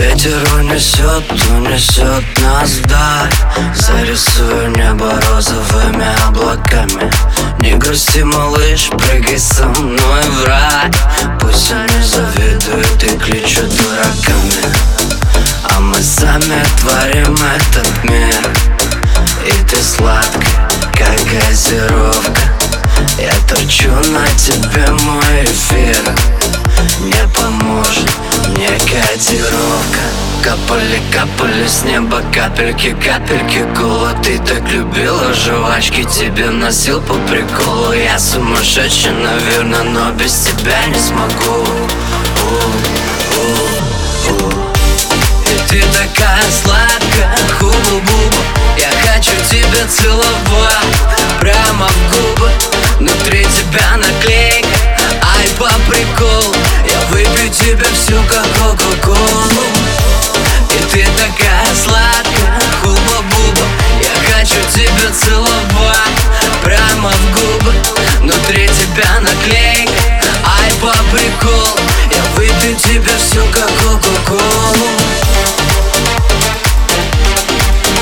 Ветер унесет, унесет нас вдаль. Зарисую небо розовыми облаками. Не грусти, малыш, прыгай со мной в рай. Пусть они завидуют и кличут дураками. А мы сами творим этот мир. И ты сладкая, как газировка. Я торчу на тебе мой эфир Капали, капали с неба капельки, капельки Гула. Ты так любила жвачки, тебе носил по приколу. Я сумасшедший, наверное, но без тебя не смогу. И ты такая сладкая, хуба-буба Я хочу тебя целовать прямо в губы. Внутри тебя наклейка, ай по приколу. Я выпью тебя всю, как тебя всю, как кока-колу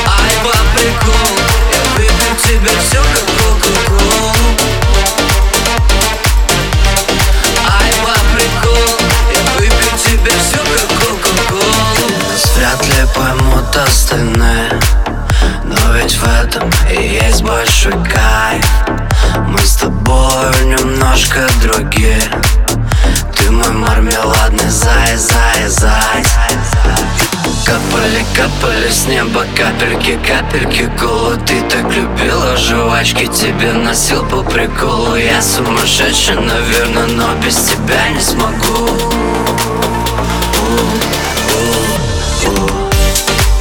Ай по приколу Я выпью тебя всю, как кока-колу Ай по приколу Я выпью тебя всю, как кока-колу Вряд ли поймут остальные Но ведь в этом и есть большой кайф. Мы с тобой немножко другие Капали, с неба капельки, капельки Гула Ты так любила жвачки, тебе носил по приколу. Я сумасшедший, наверное, но без тебя не смогу.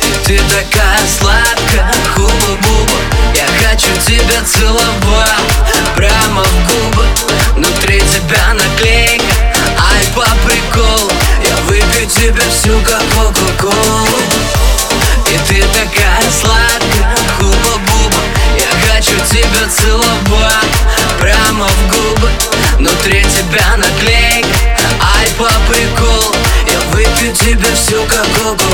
И ты такая сладкая, хуба-буба Я хочу тебя целовать прямо в губы тебя целовать прямо в губы. Внутри тебя наклейка, ай по приколу Я выпью тебя всю, как кока-колу